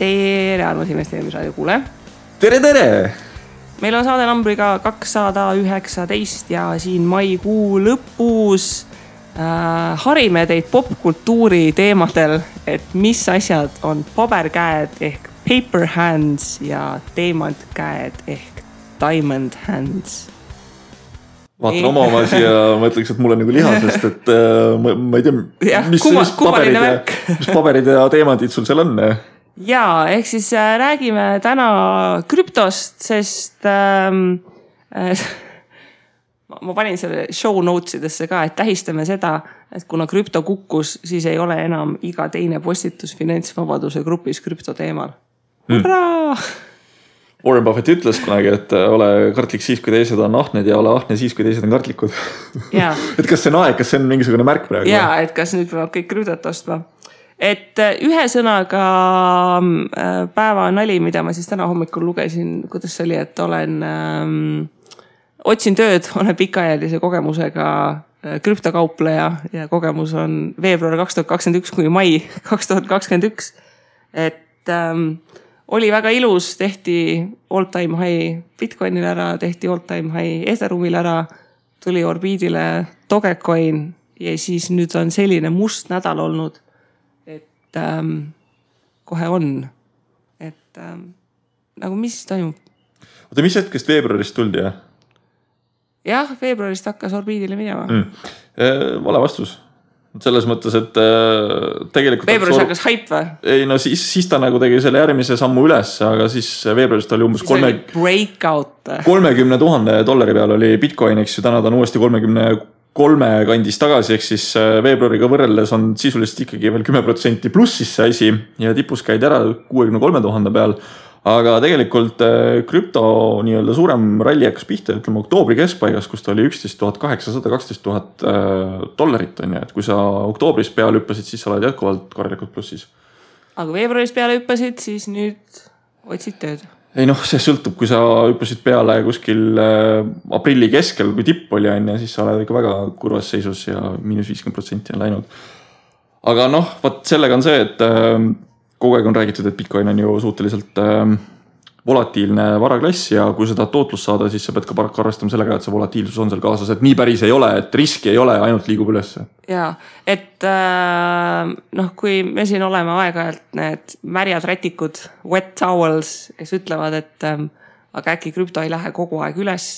tere, armas investeerimisraadio kuulaja. tere, tere. meil on saade numbriga kakssada üheksateist ja siin maikuu lõpus äh, harime teid popkultuuri teemadel, et mis asjad on paberkäed ehk paper hands ja teemantkäed ehk diamond hands vaatan oma oma siia, ma ütleks, et mul on nagu liha, sest et äh, ma, ma ei tea, mis, mis paberid ja, mis paberid ja teemandid sul seal on? Ja ehk siis äh, räägime täna krüptost, sest ähm, äh, ma panin selle show notes idesse ka, et tähistame seda, et kuna krüpto kukkus, siis ei ole enam iga teine postitus finantsvabaduse grupis krüpto teemal. Hmm. hurraa mm.! Warren Buffett ütles kunagi, et äh, ole kartlik siis, kui teised on ahned ja ole ahne siis, kui teised on kartlikud et kas see on aeg, kas see on mingisugune märk praegu? ja, et kas nüüd peavad kõik krüptot ostma. Et äh, ühesõnaga äh, päeva nali, mida ma siis täna hommikul lugesin, kuidas see oli, et olen ähm,, otsin tööd, olen pikaajalise kogemusega krüptokaupleja ja kogemus on veebruar kaks tuhat kakskümmend üks kuni mai kaks tuhat kakskümmend üks. et ähm, oli väga ilus, tehti all time high Bitcoinil ära, tehti all time high Ethereumil ära. tuli orbiidile Dogecoin ja siis nüüd on selline must nädal olnud. Ähm, kohe on, et ähm, nagu mis toimub? oota, mis hetkest veebruarist tuldi jah? jah, veebruarist hakkas orbiidile minema mm.. vale vastus selles mõttes, et äh, tegelikult. veebruaris hakkas haip või? ei no siis, siis ta nagu tegi selle järgmise sammu üles, aga siis veebruaris ta oli umbes kolme. Breakout. kolmekümne tuhande dollari peal oli Bitcoin, eks ju, täna ta on uuesti kolmekümne kolme kandis tagasi, ehk siis äh, veebruariga võrreldes on sisuliselt ikkagi veel kümme protsenti plussis see asi ja tipus käidi ära kuuekümne kolme tuhande peal aga tegelikult äh, krüpto nii-öelda suurem ralli hakkas pihta, ütleme oktoobri keskpaigas, kus ta oli üksteist tuhat kaheksasada, kaksteist tuhat äh, dollarit on ju, et kui sa oktoobris peale hüppasid, siis sa oled jätkuvalt korralikult plussis. aga veebruaris peale hüppasid, siis nüüd otsid tööd? Ei noh, see sõltub, kui sa hüppasid peale kuskil äh, aprilli keskel, kui tipp oli, on ju, siis sa oled ikka väga kurvas seisus ja miinus viiskümmend protsenti on läinud. aga noh, vot sellega on see, et kogu aeg on räägitud, et Bitcoin on ju suhteliselt äh, volatiilne varaklass ja kui sa tahad tootlust saada, siis sa pead ka paraku arvestama sellega, et see volatiilsus on seal kaasas, et nii päris ei ole, et riski ei ole, ainult liigub ülesse. ja, et äh, noh, kui me siin oleme aeg-ajalt need märjad rätikud, wet towels, kes ütlevad, et äh, aga äkki krüpto ei lähe kogu aeg üles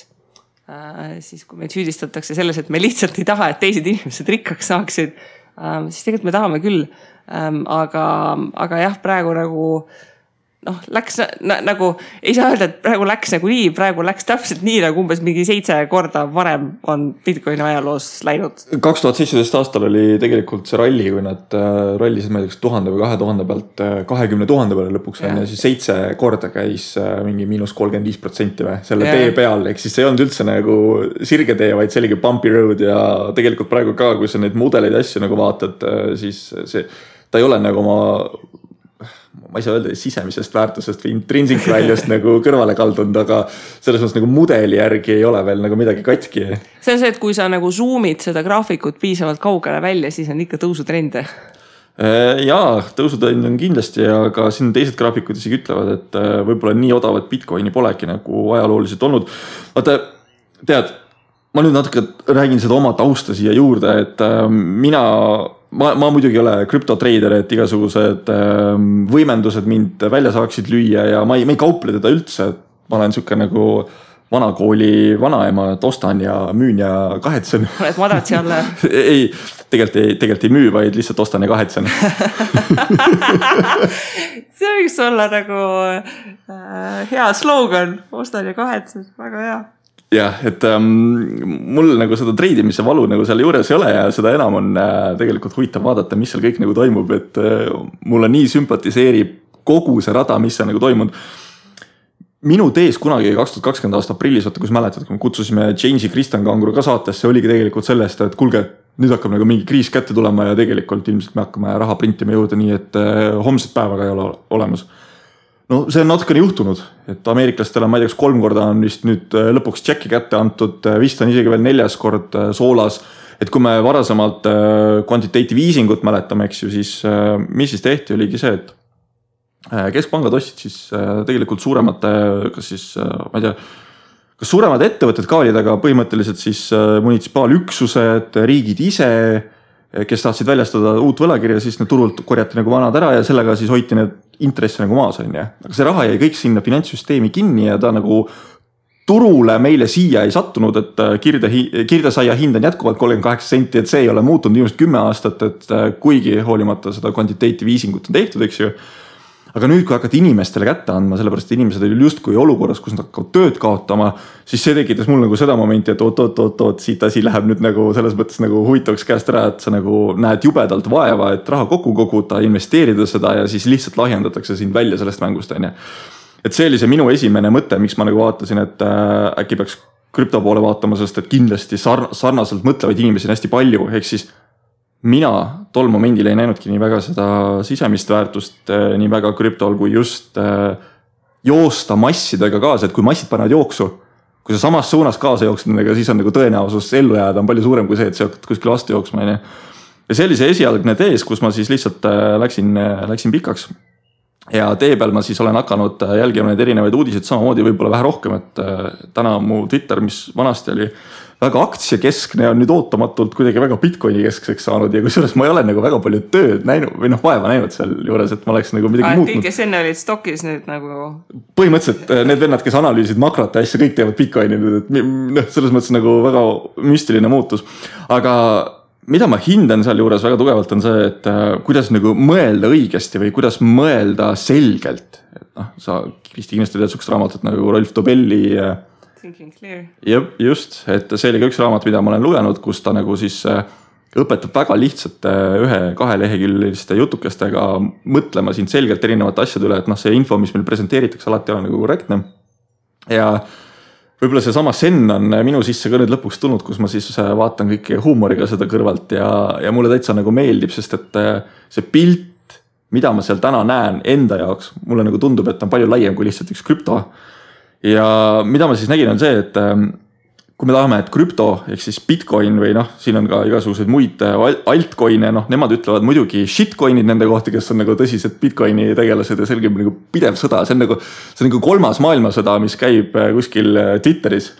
äh,. siis kui meid süüdistatakse selles, et me lihtsalt ei taha, et teised inimesed rikkaks saaksid äh,, siis tegelikult me tahame küll ähm,. aga, aga jah, praegu nagu noh, läks na, nagu ei saa öelda, et praegu läks nagu nii, praegu läks täpselt nii nagu umbes mingi seitse korda varem on Bitcoini ajaloos läinud. kaks tuhat seitseteist aastal oli tegelikult see ralli, kui nad äh, rallisid, ma ei tea, kas tuhande või kahe tuhande pealt äh, kahekümne tuhande peale lõpuks on ju, siis seitse korda käis äh, mingi miinus kolmkümmend viis protsenti või selle ja. tee peal, ehk siis see ei olnud üldse nagu sirge tee, vaid see oligi bumpy road ja tegelikult praegu ka, kui sa neid mudeleid ja asju nagu vaatad, siis see ta ei ole nagu oma ma ei saa öelda sisemisest väärtusest või intrinsic value'st nagu kõrvale kaldunud, aga selles mõttes nagu mudeli järgi ei ole veel nagu midagi katki. see on see, et kui sa nagu zoom'id seda graafikut piisavalt kaugele välja, siis on ikka tõusutrende. Äh, jaa, tõusutrend on kindlasti, aga siin teised graafikud isegi ütlevad, et äh, võib-olla nii odavat Bitcoini polegi nagu ajalooliselt olnud. vaata, tead, ma nüüd natuke räägin seda oma tausta siia juurde, et äh, mina ma, ma muidugi ei ole krüptotreider, et igasugused äh, võimendused mind välja saaksid lüüa ja ma ei, ma ei kauple teda üldse. ma olen sihuke nagu vanakooli vanaema, et ostan ja müün ja kahetsen. oled madratsi all ei, tegelikult ei, tegelikult ei müü, vaid lihtsalt ostan ja kahetsen see võiks olla nagu äh, hea slogan, ostan ja kahetsen, väga hea jah, et ähm, mul nagu seda treidimise valu nagu selle juures ei ole ja seda enam on äh, tegelikult huvitav vaadata, mis seal kõik nagu toimub, et äh, mulle nii sümpatiseerib kogu see rada, mis on nagu toimunud. minu tees kunagi kaks tuhat kakskümmend aasta aprillis, vaata kui sa mäletad, kui me kutsusime James'i Kristjan Kanguru ka saatesse, oligi tegelikult sellest, et kuulge, nüüd hakkab nagu mingi kriis kätte tulema ja tegelikult ilmselt me hakkame raha printima jõuda nii, et äh, homset päeva ka ei ole olemas no see on natukene juhtunud, et ameeriklastele, ma ei tea, kas kolm korda on vist nüüd äh, lõpuks tšeki kätte antud, äh, vist on isegi veel neljas kord äh, soolas. et kui me varasemalt quantitative easing ut mäletame, eks ju, siis mis siis tehti, oligi see, et keskpangad ostsid siis tegelikult suuremate, kas siis ma ei tea kas suuremad ettevõtted ka olid, aga põhimõtteliselt siis munitsipaalüksused, riigid ise, kes tahtsid väljastada uut võlakirja, siis need turult korjati nagu vanad ära ja sellega siis hoiti need intresse nagu maas, on ju. aga see raha jäi kõik sinna finantssüsteemi kinni ja ta nagu turule meile siia ei sattunud, et äh, kirde, kirdesaia hind on jätkuvalt kolmkümmend kaheksa senti, et see ei ole muutunud viimased kümme aastat, et äh, kuigi hoolimata seda kvantitatiiv'i easingut on tehtud, eks ju. Aga nüüd, kui hakati inimestele kätte andma, sellepärast et inimesed olid justkui olukorras, kus nad hakkavad tööd kaotama. siis see tekitas mul nagu seda momenti, et oot-oot-oot-oot, siit asi läheb nüüd nagu selles mõttes nagu huvitavaks käest ära, et sa nagu näed jubedalt vaeva, et raha kokku koguda, investeerida seda ja siis lihtsalt lahjendatakse sind välja sellest mängust, on ju et see oli see minu esimene mõte, miks ma nagu vaatasin, et äh, äkki peaks krüpto poole vaatama, sest et kindlasti sarn-, sarnaselt mõtlevaid inimesi on hästi palju, ehk siis mina tol momendil ei näinudki nii väga seda sisemist väärtust äh, nii väga krüptol kui just äh, joosta massidega kaasa, et kui massid panevad jooksu. kui sa samas suunas kaasa jooksed nendega, siis on nagu tõenäosus ellu jääda on palju suurem kui see, et sa hakkad kuskile vastu jooksma, on ju. ja see oli see esialgne tees, kus ma siis lihtsalt äh, läksin, läksin pikaks ja tee peal ma siis olen hakanud äh, jälgima neid erinevaid uudiseid samamoodi, võib-olla vähe rohkem, et äh, täna mu Twitter, mis vanasti oli väga aktsiakeskne, on nüüd ootamatult kuidagi väga Bitcoini keskseks saanud ja kusjuures ma ei ole nagu väga palju tööd näinud või noh, vaeva näinud sealjuures, et ma oleks nagu midagi ah, muutnud. kõik, kes enne olid stokis nüüd nagu. põhimõtteliselt äh, need vennad, kes analüüsisid makrot ja asju, kõik teevad Bitcoini nüüd, et noh, selles mõttes nagu väga müstiline muutus, aga mida ma hindan sealjuures väga tugevalt, on see, et äh, kuidas nagu mõelda õigesti või kuidas mõelda selgelt. et noh, sa Kristi kindlasti tead sihukest raamatut nagu Rolf Dobelli. Äh, Thinking clear. jah, just, et see oli ka üks raamat, mida ma olen lugenud, kus ta nagu siis äh, õpetab väga lihtsate ühe-kaheleheküljeliste jutukestega mõtlema siin selgelt erinevate asjade üle, et noh, see info, mis meil presenteeritakse, alati ei ole nagu korrektne. ja võib-olla seesama Zen on minu sisse ka nüüd lõpuks tulnud, kus ma siis äh, vaatan kõike huumoriga seda kõrvalt ja, ja mulle täitsa nagu meeldib, sest et äh, see pilt, mida ma seal täna näen enda jaoks, mulle nagu tundub, et on palju laiem kui lihtsalt üks krüpto. ja mida ma siis nägin, on see, et ähm, kui me tahame, et krüpto ehk siis Bitcoin või noh, siin on ka igasuguseid muid äh, altcoin'e, noh, nemad ütlevad muidugi shitcoin'id nende kohta, kes on nagu tõsised Bitcoini tegelased ja selgub nagu pidev sõda, see on nagu, see on nagu kolmas maailmasõda, mis käib äh, kuskil äh, Twitteris.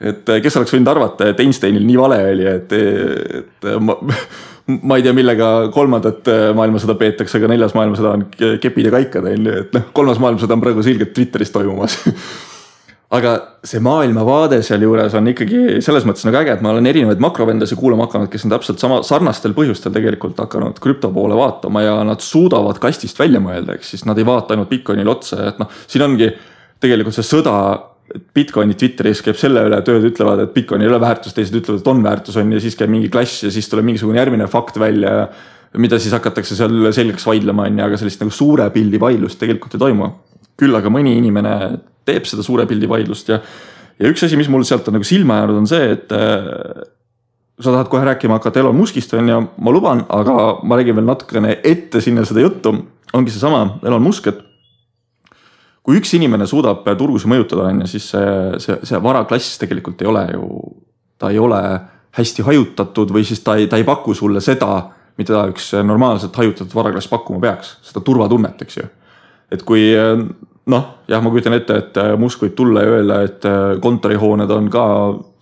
et kes oleks võinud arvata, et Einsteinil nii vale oli, et, et ma, ma ei tea, millega kolmandat maailmasõda peetakse, aga neljas maailmasõda on kepid ja kaikad on ju, et noh, kolmas maailmasõda on praegu selgelt Twitteris toimumas aga see maailmavaade sealjuures on ikkagi selles mõttes nagu äge, et ma olen erinevaid makrovendasi kuulama hakanud, kes on täpselt sama sarnastel põhjustel tegelikult hakanud krüpto poole vaatama ja nad suudavad kastist välja mõelda, ehk siis nad ei vaata ainult Bitcoinile otsa, et noh, siin ongi tegelikult see sõda. Bitcoini Twitteris käib selle üle, et ühed ütlevad, et Bitcoin ei ole väärtus, teised ütlevad, et on väärtus on ja siis käib mingi klass ja siis tuleb mingisugune järgmine fakt välja. mida siis hakatakse seal selgeks vaidlema, on ju, aga sellist nagu suure pildi vaidlust tegelikult ei toimu. küll aga mõni inimene teeb seda suure pildi vaidlust ja, ja üks asi, mis mul sealt on nagu silma jäänud, on see, et äh, sa tahad kohe rääkima hakata Elon Muskist on ju, ma luban, aga ma räägin veel natukene ette sinna seda juttu. ongi seesama Elon Musk, et kui üks inimene suudab turgusid mõjutada, on ju, siis see, see, see varaklass tegelikult ei ole ju, ta ei ole hästi hajutatud või siis ta ei, ta ei paku sulle seda, mida üks normaalselt hajutatud varaklass pakkuma peaks, seda turvatunnet, eks ju. et kui noh, jah, ma kujutan ette, et äh, Musk võib tulla ja öelda, et äh, kontorihooned on ka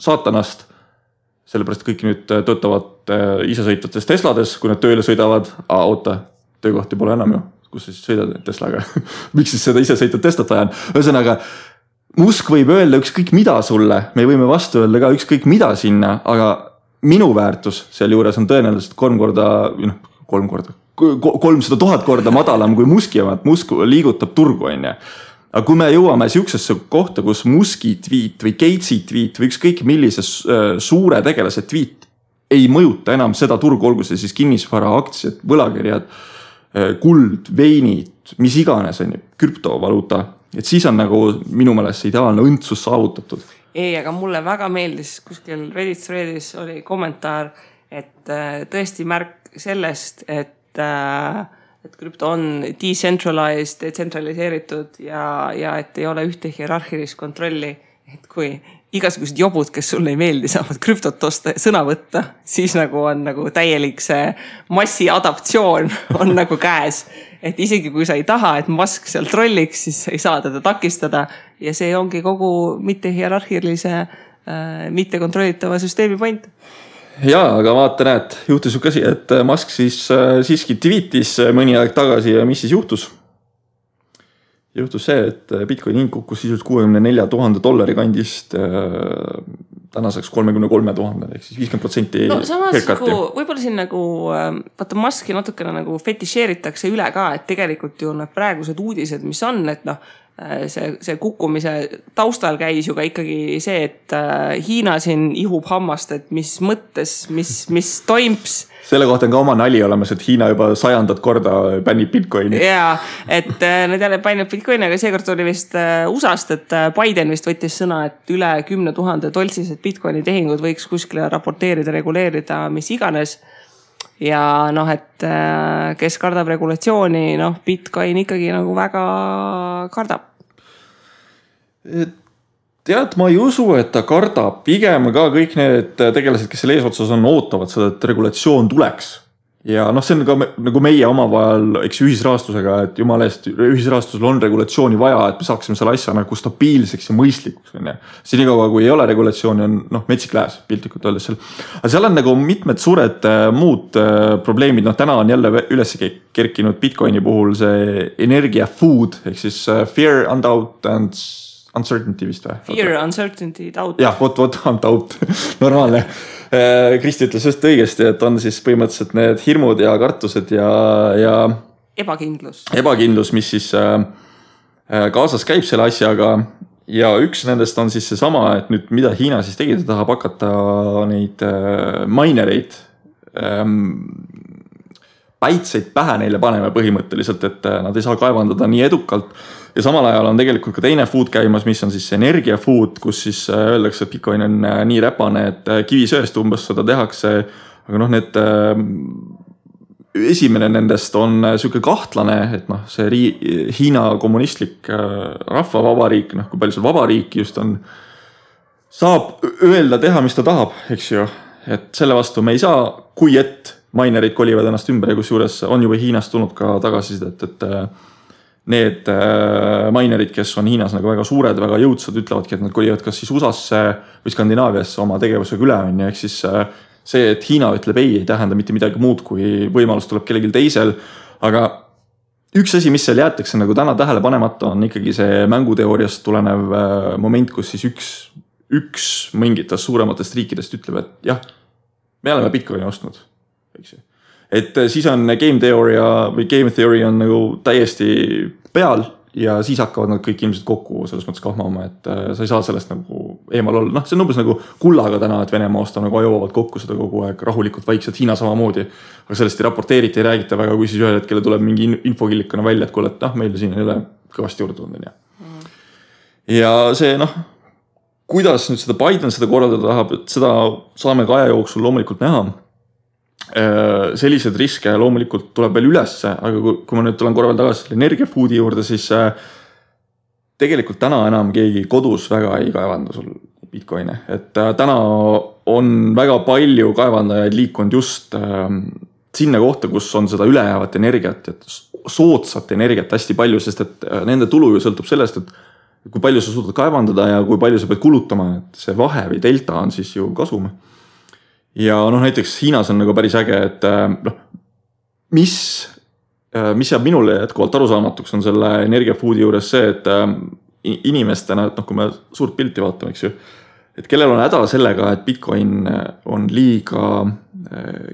saatanast. sellepärast kõik nüüd äh, töötavad isesõitvates Teslades, kui nad tööle sõidavad, oota, töökohti pole enam ju, kus sa siis sõidad Teslaga miks siis seda isesõitvat Teslat vaja on, ühesõnaga. Musk võib öelda ükskõik mida sulle, me võime vastu öelda ka ükskõik mida sinna, aga minu väärtus sealjuures on tõenäoliselt kolm korda, või noh, kolm korda kolmsada tuhat korda madalam kui Muski oma, et Musk liigutab turgu, on ju aga kui me jõuame sihukesesse kohta, kus Muski tweet või Gatesi tweet või ükskõik millise äh, suure tegelase tweet ei mõjuta enam seda turgu, olgu see siis kinnisvara, aktsiad, võlakirjad, äh, kuld, veinid, mis iganes, on ju, krüptovaluuta. et siis on nagu minu meelest see ideaalne õndsus saavutatud. ei, aga mulle väga meeldis, kuskil Reddit thread'is oli kommentaar, et äh, tõesti märk sellest, et et, et krüpto on decentralized, detsentraliseeritud ja, ja et ei ole ühte hierarhilist kontrolli. et kui igasugused jobud, kes sulle ei meeldi, saavad krüptot osta ja sõna võtta, siis nagu on nagu täielik see massi adaptatsioon on nagu käes. et isegi kui sa ei taha, et Musk seal trolliks, siis sa ei saa teda takistada. ja see ongi kogu mitte hierarhilise äh,, mitte kontrollitava süsteemi point ja, aga vaata, näed, juhtus sihuke asi, et Musk siis äh, siiski tweet'is mõni aeg tagasi ja mis siis juhtus? juhtus see, et Bitcoini hind kukkus sisuliselt kuuekümne nelja tuhande dollari kandist äh, tänaseks kolmekümne kolme tuhande ehk siis viiskümmend protsenti. no samas nagu võib-olla siin nagu äh, vaata Musk'i natukene nagu fetišeeritakse üle ka, et tegelikult ju need praegused uudised, mis on, et noh Äh, see, see kukkumise taustal käis ju ka ikkagi see, et äh, Hiina siin ihub hammast, et mis mõttes, mis, mis toims. selle kohta on ka oma nali olemas, et Hiina juba sajandat korda bännib Bitcoini. ja, et äh, nad jälle bännivad Bitcoini, aga seekord oli vist USA-st, et Biden vist võttis sõna, et üle kümne tuhande toltsised Bitcoini tehingud võiks kuskile raporteerida, reguleerida, mis iganes ja noh, et äh, kes kardab regulatsiooni, noh, Bitcoin ikkagi nagu väga kardab. tead, ma ei usu, et ta kardab, pigem ka kõik need tegelased, kes seal eesotsas on, ootavad seda, et regulatsioon tuleks ja noh, see on ka nagu meie omavahel, eks ühisrahastusega, et jumala eest, ühisrahastusel on regulatsiooni vaja, et me saaksime selle asja nagu stabiilseks ja mõistlikuks, on ju. senikaua, kui ei ole regulatsiooni, on noh, metsik lääs piltlikult öeldes seal. aga seal on nagu mitmed suured äh, muud äh, probleemid, noh täna on jälle üles kerkinud Bitcoini puhul see energia food ehk siis äh, fear, undoubt and uncertainty vist või? Fear, uncertainty, doubt. jah, vot, vot, doubt normaalne Kristi ütles just õigesti, et on siis põhimõtteliselt need hirmud ja kartused ja, ja. ebakindlus. ebakindlus, mis siis äh, äh, kaasas käib selle asjaga ja üks nendest on siis seesama, et nüüd mida Hiina siis tegi, ta tahab hakata neid minereid ähm, päitseid pähe neile panema põhimõtteliselt, et nad ei saa kaevandada nii edukalt ja samal ajal on tegelikult ka teine food käimas, mis on siis energia food, kus siis äh, öeldakse, et Bitcoin on äh, nii räpane, et äh, kivisöest umbes seda tehakse. aga noh, need esimene nendest on sihuke kahtlane, et noh, see rii, Hiina kommunistlik rahvavabariik, noh, kui palju seal vabariiki just on. saab öelda, teha, mis ta tahab, eks ju, et selle vastu me ei saa, kui et minerid kolivad ennast ümber ja kusjuures on juba Hiinast tulnud ka tagasisidet, et, et need äh, minerid, kes on Hiinas nagu väga suured, väga jõudsad, ütlevadki, et nad kolivad kas siis USA-sse või Skandinaaviasse oma tegevusega üle, on ju, ehk siis äh, see, et Hiina ütleb ei, ei tähenda mitte midagi muud, kui võimalus tuleb kellelgi teisel. aga üks asi, mis seal jäetakse nagu täna tähele panemata, on ikkagi see mänguteooriast tulenev äh, moment, kus siis üks, üks mingitest suurematest riikidest ütleb, et jah, me oleme Bitcoini ostnud, eks ju et siis on game theory või game theory on nagu täiesti peal ja siis hakkavad nad kõik ilmselt kokku selles mõttes kahmama, et äh, sa ei saa sellest nagu eemal olla, noh, see on umbes nagu kullaga täna, et Venemaa ostab nagu ajuvad kokku seda kogu aeg rahulikult, vaikselt, Hiina samamoodi. aga sellest ei raporteerita, ei räägita väga, kui siis ühel hetkel tuleb mingi infokillikuna välja, et kuule, et noh, meil siin ei ole kõvasti juurde tulnud, on ju. ja see noh, kuidas nüüd seda Biden seda korraldada tahab, et seda saame ka aja jooksul loomulikult näha Äh, selliseid riske loomulikult tuleb veel ülesse, aga kui, kui ma nüüd tulen korra veel tagasi selle energia food'i juurde, siis äh, tegelikult täna enam keegi kodus väga ei kaevanda sul Bitcoin'e, et äh, täna on väga palju kaevandajaid liikunud just sinna kohta, kus on seda ülejäävat energiat, et soodsat energiat hästi palju, sest et nende tulu ju sõltub sellest, et kui palju sa suudad kaevandada ja kui palju sa pead kulutama, et see vahe või delta on siis ju kasum ja noh, näiteks Hiinas on nagu päris äge, et äh, noh, mis, äh, mis jääb minule jätkuvalt arusaamatuks, on selle energia food'i juures see, et äh, inimestena, et noh, kui me suurt pilti vaatame, eks ju. et kellel on häda sellega, et Bitcoin on liiga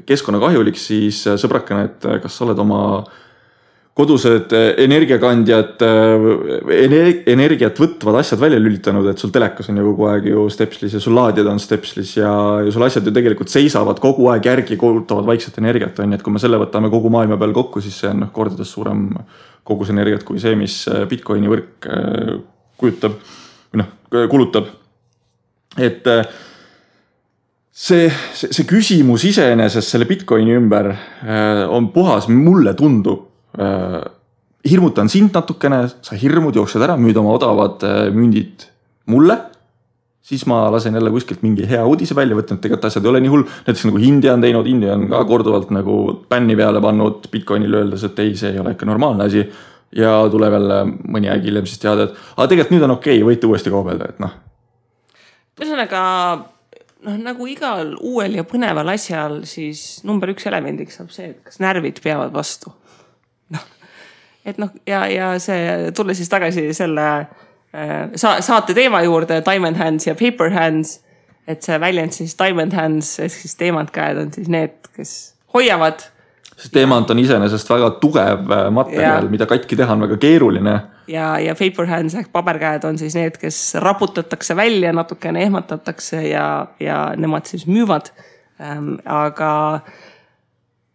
keskkonnakahjulik, siis sõbrakene, et kas sa oled oma kodused eh, energiakandjad, eh, energiat võtvad asjad välja lülitanud, et sul telekas on ju kogu aeg ju stepslis ja sul laadijad on stepslis ja, ja sul asjad ju tegelikult seisavad kogu aeg järgi, kulutavad vaikset energiat, on ju, et kui me selle võtame kogu maailma peal kokku, siis see on noh, kordades suurem kogus energiat kui see, mis eh, Bitcoini võrk kujutab või noh, kulutab. et see, see, see küsimus iseenesest selle Bitcoini ümber on puhas, mulle tundub hirmutan sind natukene, sa hirmud, jooksed ära, müüd oma odavad äh, mündid mulle. siis ma lasen jälle kuskilt mingi hea uudise välja võtta, et tegelikult asjad ei ole nii hull. näiteks nagu India on teinud, India on ka korduvalt nagu bänni peale pannud Bitcoinile öeldes, et ei, see ei ole ikka normaalne asi. ja tuleb jälle mõni aeg hiljem siis teada, et aga tegelikult nüüd on okei okay,, võite uuesti kaubelda, et noh. ühesõnaga noh, nagu igal uuel ja põneval asjal, siis number üks elemendiks saab see, et kas närvid peavad vastu. Noh, et noh, ja, ja see, tulles siis tagasi selle Äh, sa-, saate teema juurde Diamond Hands ja Paper Hands. et see väljend siis Diamond Hands ehk siis teemantkäed on siis need, kes hoiavad. sest teemant on iseenesest väga tugev äh, materjal, mida katki teha on väga keeruline. ja, ja Paper Hands ehk paberkäed on siis need, kes raputatakse välja, natukene ehmatatakse ja, ja nemad siis müüvad ähm,. aga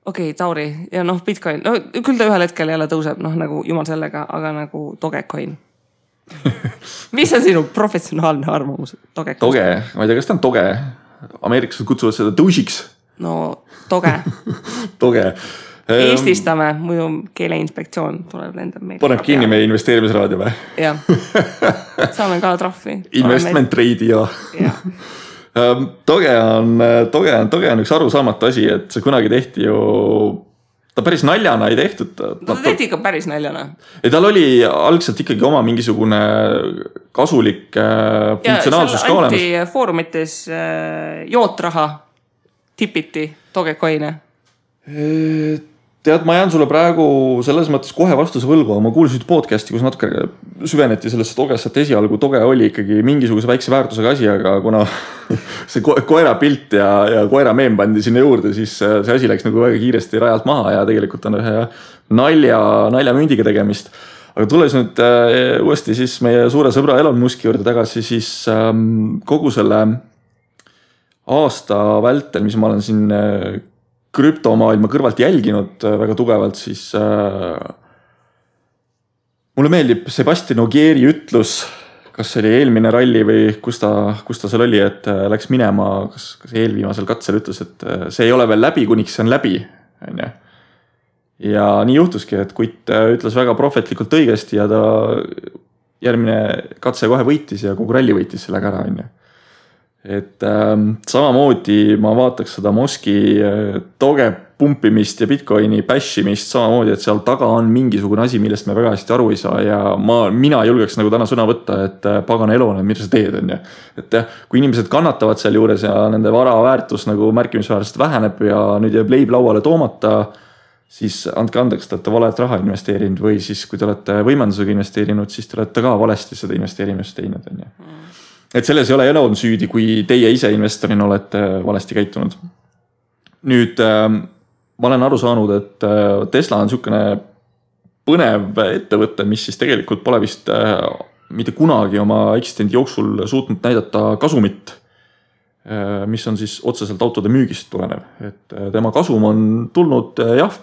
okei okay,, Tauri ja noh, Bitcoin, no küll ta ühel hetkel jälle tõuseb, noh nagu jumal sellega, aga nagu Dogecoin mis on sinu professionaalne arvamus Dogekast? Doge, ma ei tea, kas ta on Doge, ameeriklased kutsuvad seda Doge'iks. no Doge Doge Eestistame, muidu keeleinspektsioon tuleb, lendab meile. paneb kinni meie investeerimisraadio või? jah, saame ka trahvi. Investment trade'i ja, ja. Doge on, Doge on, Doge on üks arusaamatu asi, et see kunagi tehti ju ta päris naljana ei tehtud. no ta tehti ikka päris naljana. ja tal oli algselt ikkagi oma mingisugune kasulik äh, funktsionaalsus ka olemas. Foorumites äh, jootraha tipiti Dogecoin'e tead, ma jään sulle praegu selles mõttes kohe vastuse võlgu, ma kuulsin podcast'i, kus natuke süveneti sellesse Dogesse, et esialgu Doge oli ikkagi mingisuguse väikse väärtusega asi, aga kuna see ko koera pilt ja, ja koera meem pandi sinna juurde, siis äh, see asi läks nagu väga kiiresti rajalt maha ja tegelikult on ühe nalja, naljamündiga tegemist. aga tulles nüüd äh, uuesti siis meie suure sõbra Elon Musk'i juurde tagasi, siis ähm, kogu selle aasta vältel, mis ma olen siin äh, krüptomaailma kõrvalt jälginud äh, väga tugevalt, siis äh, mulle meeldib Sebastian Ogieri ütlus, kas see oli eelmine ralli või kus ta, kus ta seal oli, et äh, läks minema, kas, kas eelviimasel katsel ütles, et äh, see ei ole veel läbi, kuniks see on läbi, on ju. ja nii juhtuski, et kutt ütles väga prohvetlikult õigesti ja ta järgmine katse kohe võitis ja kogu ralli võitis sellega ära, on ju et ähm, samamoodi ma vaataks seda Moski äh, toge pumpimist ja Bitcoini bash imist samamoodi, et seal taga on mingisugune asi, millest me väga hästi aru ei saa ja ma, mina julgeks nagu täna sõna võtta, et äh, pagana Elon, mida sa teed, on ju. et jah, kui inimesed kannatavad sealjuures ja nende vara väärtus nagu märkimisväärselt väheneb ja nüüd jääb leib lauale toomata siis andke andeks, te olete valet raha investeerinud või siis, kui te olete võimendusega investeerinud, siis te olete ka valesti seda investeerimist teinud, on ju et selles ei ole Elon süüdi, kui teie ise investorina olete valesti käitunud. nüüd äh, ma olen aru saanud, et äh, Tesla on sihukene põnev ettevõte, mis siis tegelikult pole vist äh, mitte kunagi oma eksistendi jooksul suutnud näidata kasumit. mis on siis otseselt autode müügist tulenev, et tema kasum on tulnud jah,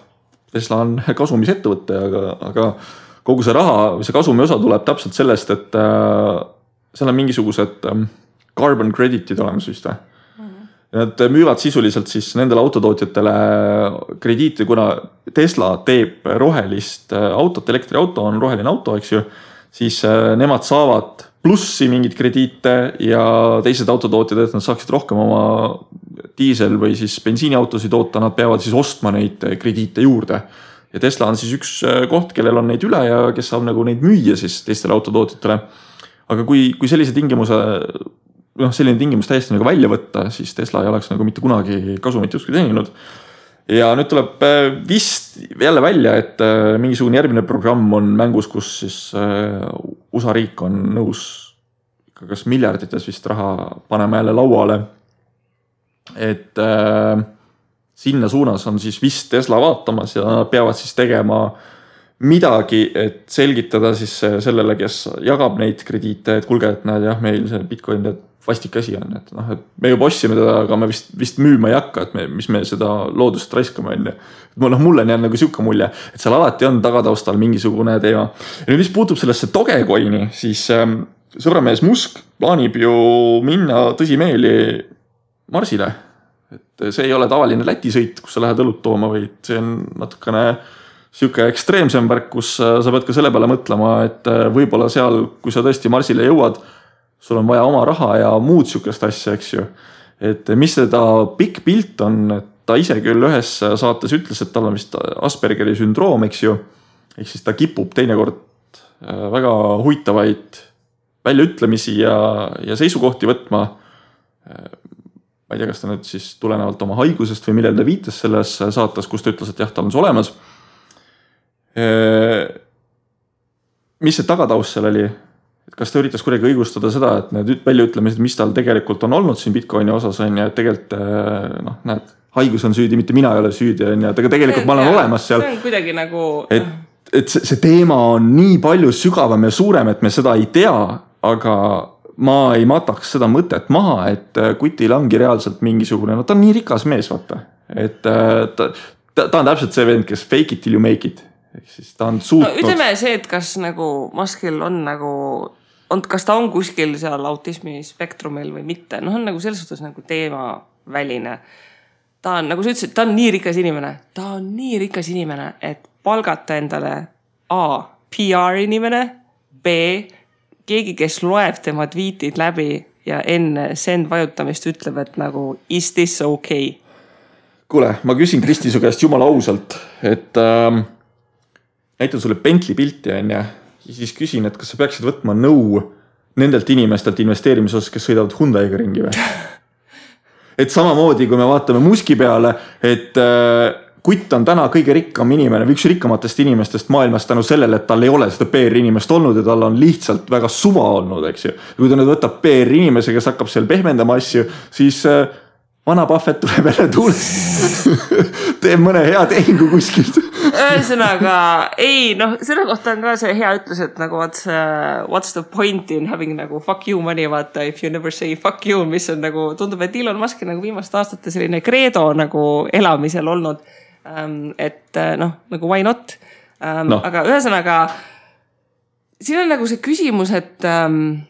Tesla on kasumis ettevõte, aga, aga kogu see raha, see kasumi osa tuleb täpselt sellest, et seal on mingisugused ähm, carbon credit'id olemas vist või? Nad müüvad sisuliselt siis nendele autotootjatele krediiti, kuna Tesla teeb rohelist äh, autot, elektriauto on roheline auto, eks ju. siis äh, nemad saavad plussi mingeid krediite ja teised autotootjad, et nad saaksid rohkem oma diisel või siis bensiiniautosid toota, nad peavad siis ostma neid krediite juurde. ja Tesla on siis üks äh, koht, kellel on neid üle ja kes saab nagu neid müüa siis teistele autotootjatele aga kui, kui sellise tingimuse, noh, selline tingimus täiesti nagu välja võtta, siis Tesla ei oleks nagu mitte kunagi kasumit justkui teeninud. ja nüüd tuleb äh, vist jälle välja, et äh, mingisugune järgmine programm on mängus, kus siis äh, USA riik on nõus kas miljardites vist raha panema jälle lauale. et äh, sinna suunas on siis vist Tesla vaatamas ja nad peavad siis tegema midagi, et selgitada siis sellele, kes jagab neid krediite, et kuulge, et näed jah, meil see Bitcoin tead vastik asi on, et noh, et me juba ostsime teda, aga me vist, vist müüma ei hakka, et me, mis me seda loodust raiskame, on ju. noh, mulle on jäänud nagu sihuke mulje, et seal alati on tagataustal mingisugune teema. ja nüüd, mis puutub sellesse Dogecoini, siis ähm, sõbramees Musk plaanib ju minna tõsimeeli Marsile. et see ei ole tavaline Läti sõit, kus sa lähed õlut tooma, vaid see on natukene sihuke ekstreemsem värk, kus äh, sa pead ka selle peale mõtlema, et äh, võib-olla seal, kui sa tõesti Marsile jõuad, sul on vaja oma raha ja muud sihukest asja, eks ju. et mis seda pikk pilt on, et ta ise küll ühes saates ütles, et tal on vist Aspergeri sündroom, eks ju. ehk siis ta kipub teinekord äh, väga huvitavaid väljaütlemisi ja, ja seisukohti võtma. Ma ei tea, kas ta nüüd siis tulenevalt oma haigusest või millele ta viitas selles saates, kus ta ütles, et jah, tal on see olemas. Äh, mis see tagataust seal oli? Et kas ta üritas kuidagi õigustada seda, et need väljaütlemised, mis tal tegelikult on olnud siin Bitcoini osas on ju, et tegelikult noh, näed, haigus on süüdi, mitte mina ei ole süüdi on ju, et aga tegelikult ma olen ja, olemas seal. see on kuidagi nagu. et, et see, see teema on nii palju sügavam ja suurem, et me seda ei tea, aga ma ei mataks seda mõtet maha, et äh, kutil ongi reaalselt mingisugune, no ta on nii rikas mees, vaata. et äh, ta, ta, ta on täpselt see vend, kes fake it till you make it. Ehk siis ta on suutnud no,. ütleme see, et kas nagu Muskil on nagu, on, kas ta on kuskil seal autismi spektrumil või mitte, noh, on nagu selles suhtes nagu teemaväline. ta on, nagu sa ütlesid, ta on nii rikas inimene, ta on nii rikas inimene, et palgata endale A PR inimene, B keegi, kes loeb tema tweetid läbi ja enne send vajutamist ütleb, et nagu is this okay? kuule, ma küsin Kristi su käest jumala ausalt, et ähm, näitan sulle Bentley pilti on ju. ja siis küsin, et kas sa peaksid võtma nõu nendelt inimestelt investeerimise osas, kes sõidavad Hyundai'ga ringi või? et samamoodi, kui me vaatame Muski peale, et äh, kutt on täna kõige rikkam inimene või üks rikkamatest inimestest maailmas tänu sellele, et tal ei ole seda PR inimest olnud ja tal on lihtsalt väga suva olnud, eks ju. kui ta nüüd võtab PR inimese, kes hakkab seal pehmendama asju, siis äh, vana Pahvet tuleb jälle tuulest teeb mõne hea tehingu kuskilt. Ühesõnaga ei noh, selle kohta on ka see hea ütlus, et nagu what's uh,, what's the point in having nagu fuck you money vaata if you never say fuck you, mis on nagu tundub, et Elon Musk'i nagu viimaste aastate selline kreedo nagu elamisel olnud. Ähm, et äh, noh, nagu why not? Ähm, no.. aga ühesõnaga, siin on nagu see küsimus, et ähm,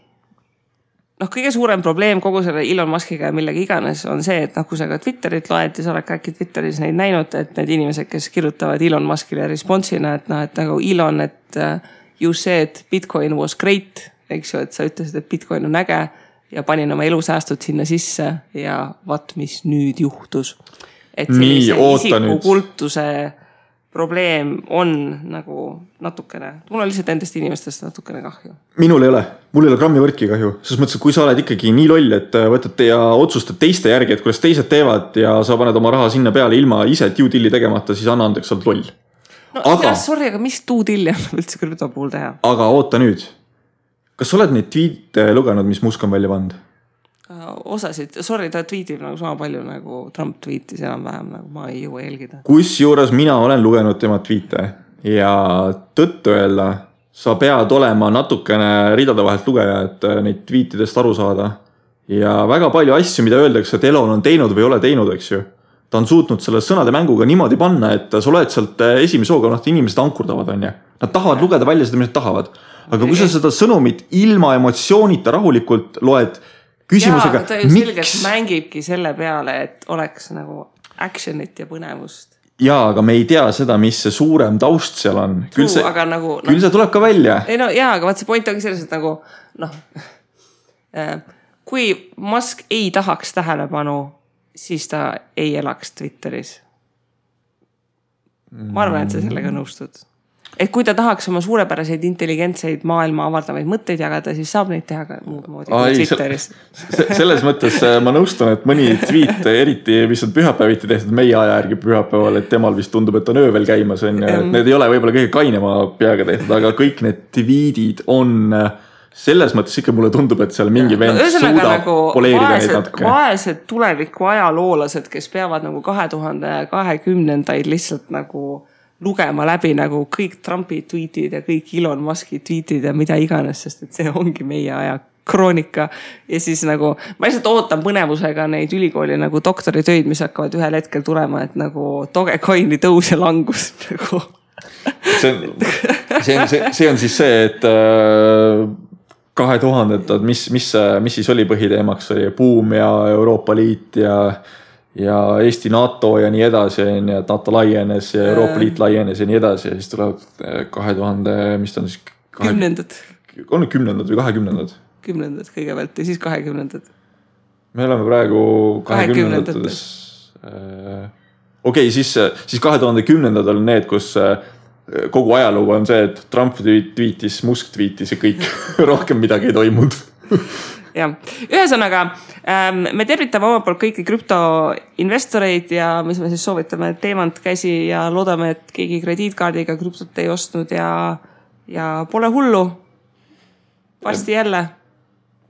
noh, kõige suurem probleem kogu selle Elon Musk'iga ja millega iganes on see, et noh, kui sa ka Twitterit loed ja sa oled ka äkki Twitteris neid näinud, et need inimesed, kes kirjutavad Elon Musk'ile response'ina, et noh, et nagu Elon, et uh, you said Bitcoin was great, eks ju, et sa ütlesid, et Bitcoin on äge ja panin oma elusäästud sinna sisse ja vaat, mis nüüd juhtus? Et sellise isikukultuse probleem on nagu natukene, mul on lihtsalt nendest inimestest natukene kahju. minul ei ole, mul ei ole grammi võrki kahju, selles mõttes, et kui sa oled ikkagi nii loll, et võtad ja otsustad teiste järgi, et kuidas teised teevad ja sa paned oma raha sinna peale ilma ise due deal'i tegemata, siis anna andeks, sa oled loll. no aga, sorry, aga mis due deal'i annab üldse krüpto puhul teha? aga oota nüüd, kas sa oled neid tweet'e lugenud, mis Musk on välja pannud? Äh, osasid, sorry, ta tweetib nagu sama palju nagu Trump tweetis enam-vähem nagu ma ei jõua jälgida. kusjuures mina olen lugenud tema tweet'e ja tõtt-öelda sa pead olema natukene ridade vahelt lugeja, et äh, neid tweetidest aru saada. ja väga palju asju, mida öeldakse, et Elon on teinud või ei ole teinud, eks ju. ta on suutnud selle sõnade mänguga niimoodi panna, et sa loed sealt äh, esimese hooga, noh, inimesed ankurdavad, on ju. Nad tahavad lugeda välja seda, mis nad tahavad. aga kui sa seda sõnumit ilma emotsioonita rahulikult loed küsimusega. ta ju selgelt miks... mängibki selle peale, et oleks nagu action'it ja põnevust. ja, aga me ei tea seda, mis see suurem taust seal on. küll see, nagu, küll no, see tuleb ka välja. ei no ja, aga vaat see point ongi selles, et nagu noh äh, kui Musk ei tahaks tähelepanu, siis ta ei elaks Twitteris. ma arvan, et sa sellega nõustud et kui ta tahaks oma suurepäraseid intelligentseid maailma avaldavaid mõtteid jagada, siis saab neid teha ka muud moodi kui Twitteris. selles mõttes äh, ma nõustun, et mõni tweet, eriti mis on pühapäeviti tehtud meie aja järgi pühapäeval, et temal vist tundub, et on öövel käimas on ju, et need ei ole võib-olla kõige kainema peaga tehtud, aga kõik need tweet'id on äh, selles mõttes ikka mulle tundub, et seal mingi vend no, suudab nagu poleerida vaesed, neid natuke. vaesed tuleviku ajaloolased, kes peavad nagu kahe tuhande kahekümnendaid lihtsalt nagu lugema läbi nagu kõik Trumpi tweetid ja kõik Elon Musk'i tweetid ja mida iganes, sest et see ongi meie aja kroonika. ja siis nagu ma lihtsalt ootan põnevusega neid ülikooli nagu doktoritöid, mis hakkavad ühel hetkel tulema, et nagu Dogecoini tõus ja langus nagu. see on, see on, see, see on siis see, et äh, kahe tuhandendad, mis, mis, mis siis oli põhiteemaks, oli buum ja Euroopa Liit ja ja Eesti NATO ja nii edasi, on ju, et NATO laienes ja Euroopa Liit laienes ja nii edasi ja siis tulevad eh, kahe tuhande, mis ta on siis? kümnendad. on need kümnendad või kahekümnendad? kümnendad kõigepealt ja siis kahekümnendad. me oleme praegu kahekümnendates. Kahekümnendates. okei okay,, siis, siis kahe tuhande kümnendad on need, kus äh, kogu ajalugu on see, et Trump tweetis, Musk tweetis ja kõik rohkem midagi ei toimunud jah, ühesõnaga ähm, me tervitame omalt poolt kõiki krüptoinvestoreid ja mis me siis soovitame, teemant käsi ja loodame, et keegi krediitkaardiga krüptot ei ostnud ja, ja pole hullu. varsti jälle.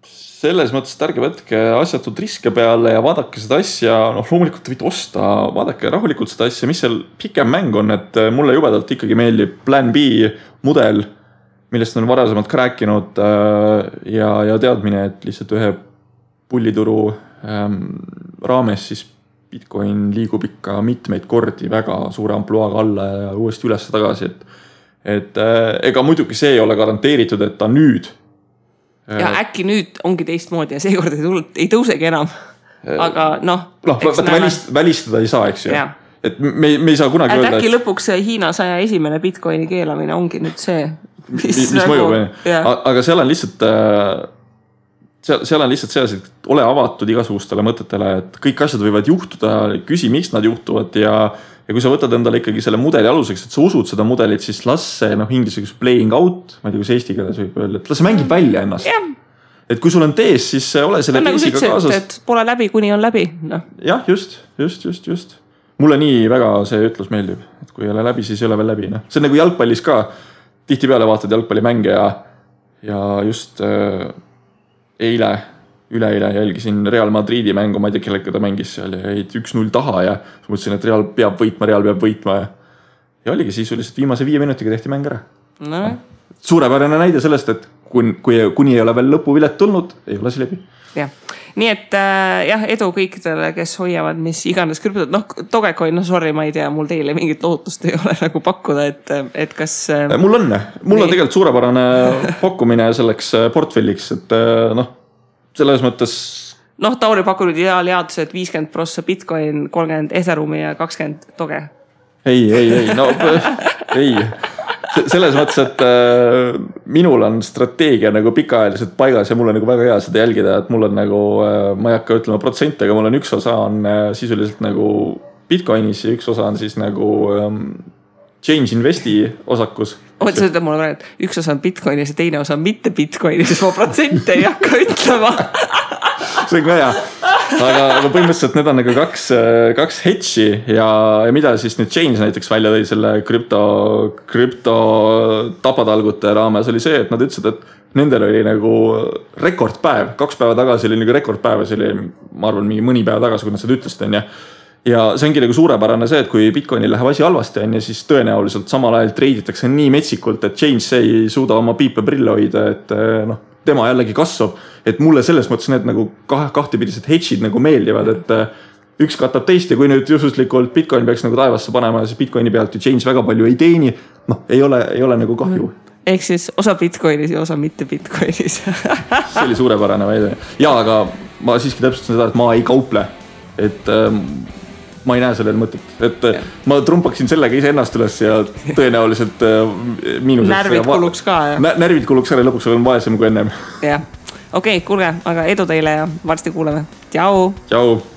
Selles mõttes, et ärge võtke asjatut riske peale ja vaadake seda asja, noh, loomulikult te võite osta, vaadake rahulikult seda asja, mis seal pikem mäng on, et mulle jubedalt ikkagi meeldib Plan B mudel, millest on varasemalt ka rääkinud äh, ja, ja teadmine, et lihtsalt ühe pullituru ähm, raames siis Bitcoin liigub ikka mitmeid kordi väga suure ampluaaga alla ja uuesti üles-tagasi, et et äh, ega muidugi see ei ole garanteeritud, et ta nüüd ja äkki nüüd ongi teistmoodi ja seekord ei tulnud, ei tõusegi enam. aga noh. noh, vaata välist, välistada ei saa, eks ju. et me, me ei saa kunagi et öelda. äkki et... lõpuks Hiina saja esimene Bitcoini keelamine ongi nüüd see. Mis, mis nagu, mõjub, on ju. aga seal on lihtsalt äh, seal, seal on lihtsalt selles, et ole avatud igasugustele mõtetele, et kõik asjad võivad juhtuda, küsi, miks nad juhtuvad ja ja kui sa võtad endale ikkagi selle mudeli aluseks, et sa usud seda mudelit, siis las see noh, inglise keeles playing out, ma ei tea, kuidas eesti keeles võib öelda, et las see mängib välja ennast yeah. et kui sul on tees, siis ole selle nagu teesiga nagu kaasas. et pole läbi, kuni on läbi, noh. jah, just, just, just, just. mulle nii väga see ütlus meeldib, et kui ei ole läbi, siis ei ole veel läbi, noh. see on nagu jalgpallis ka. Tihtipeale vaatad jalgpallimänge ja, ja just äh, eile üleeile jälgisin Real Madridi mängu, ma ei tea, kellega ta mängis seal ja jäid üks-null taha ja mõtlesin, et Real peab võitma, Real peab võitma ja. ja oligi sisuliselt viimase viie minutiga tehti mäng ära no.. suurepärane näide sellest, et kui, kui, kuni ei ole veel lõpuvilet tulnud, ei ole asi läbi. jah, nii et äh, jah, edu kõikidele, kes hoiavad mis iganes krüptot, noh Dogecoin, no sorry, ma ei tea, mul teile mingit lootust ei ole nagu pakkuda, et, et kas äh,. mul on, mul nii. on tegelikult suurepärane pakkumine selleks äh, portfelliks, et äh, noh selles mõttes. noh, Tauri pakkunud ideaaljaotuse, et viiskümmend prossa Bitcoin, kolmkümmend Etherumi ja kakskümmend Doge. ei, ei, ei, no ei selles mõttes, et äh, minul on strateegia nagu pikaajaliselt paigas ja mul on nagu väga hea seda jälgida, et mul on nagu äh,, ma ei hakka ütlema protsente, aga mul on üks osa on äh, sisuliselt nagu Bitcoinis ja üks osa on siis nagu ähm, Change Investi osakus. oota, sa ütled mulle praegu, et üks osa on Bitcoinis ja teine osa on mitte Bitcoinis, siis ma protsente ei hakka ütlema see on ka hea, aga, aga põhimõtteliselt need on nagu kaks, kaks hedge'i ja, ja mida siis nüüd Change näiteks välja tõi selle krüpto, krüpto tapatalgute raames oli see, et nad ütlesid, et nendel oli nagu rekordpäev, kaks päeva tagasi oli nagu rekordpäev ja see oli, ma arvan, mingi mõni päev tagasi, kui nad seda ütlesid, onju ja see ongi nagu suurepärane see, et kui Bitcoinil läheb asi halvasti, on ju, siis tõenäoliselt samal ajal treiditakse nii metsikult, et James ei suuda oma piipe prille hoida, et eh, noh, tema jällegi kasvab. et mulle selles mõttes need nagu kahe, kahtepidised hedge'id nagu meeldivad, et eh, üks katab teist ja kui nüüd juhuslikult Bitcoin peaks nagu taevasse panema, siis Bitcoini pealt ju James väga palju ei teeni. noh, ei ole, ei ole nagu kahju mm ehk siis osa Bitcoinis ja osa mitte Bitcoinis see oli suurepärane väide ja, aga ma siiski täpsustan seda, et ma ei kauple, et ähm, ma ei näe sellel mõtet, et ja. ma trumpaksin sellega iseennast üles ja tõenäoliselt äh, miinusesse. närvid kuluks ka jah? närvid kuluks ära, lõpuks olen vaesem kui ennem. jah, okei okay,, kuulge, aga edu teile ja varsti kuuleme, tšau. tšau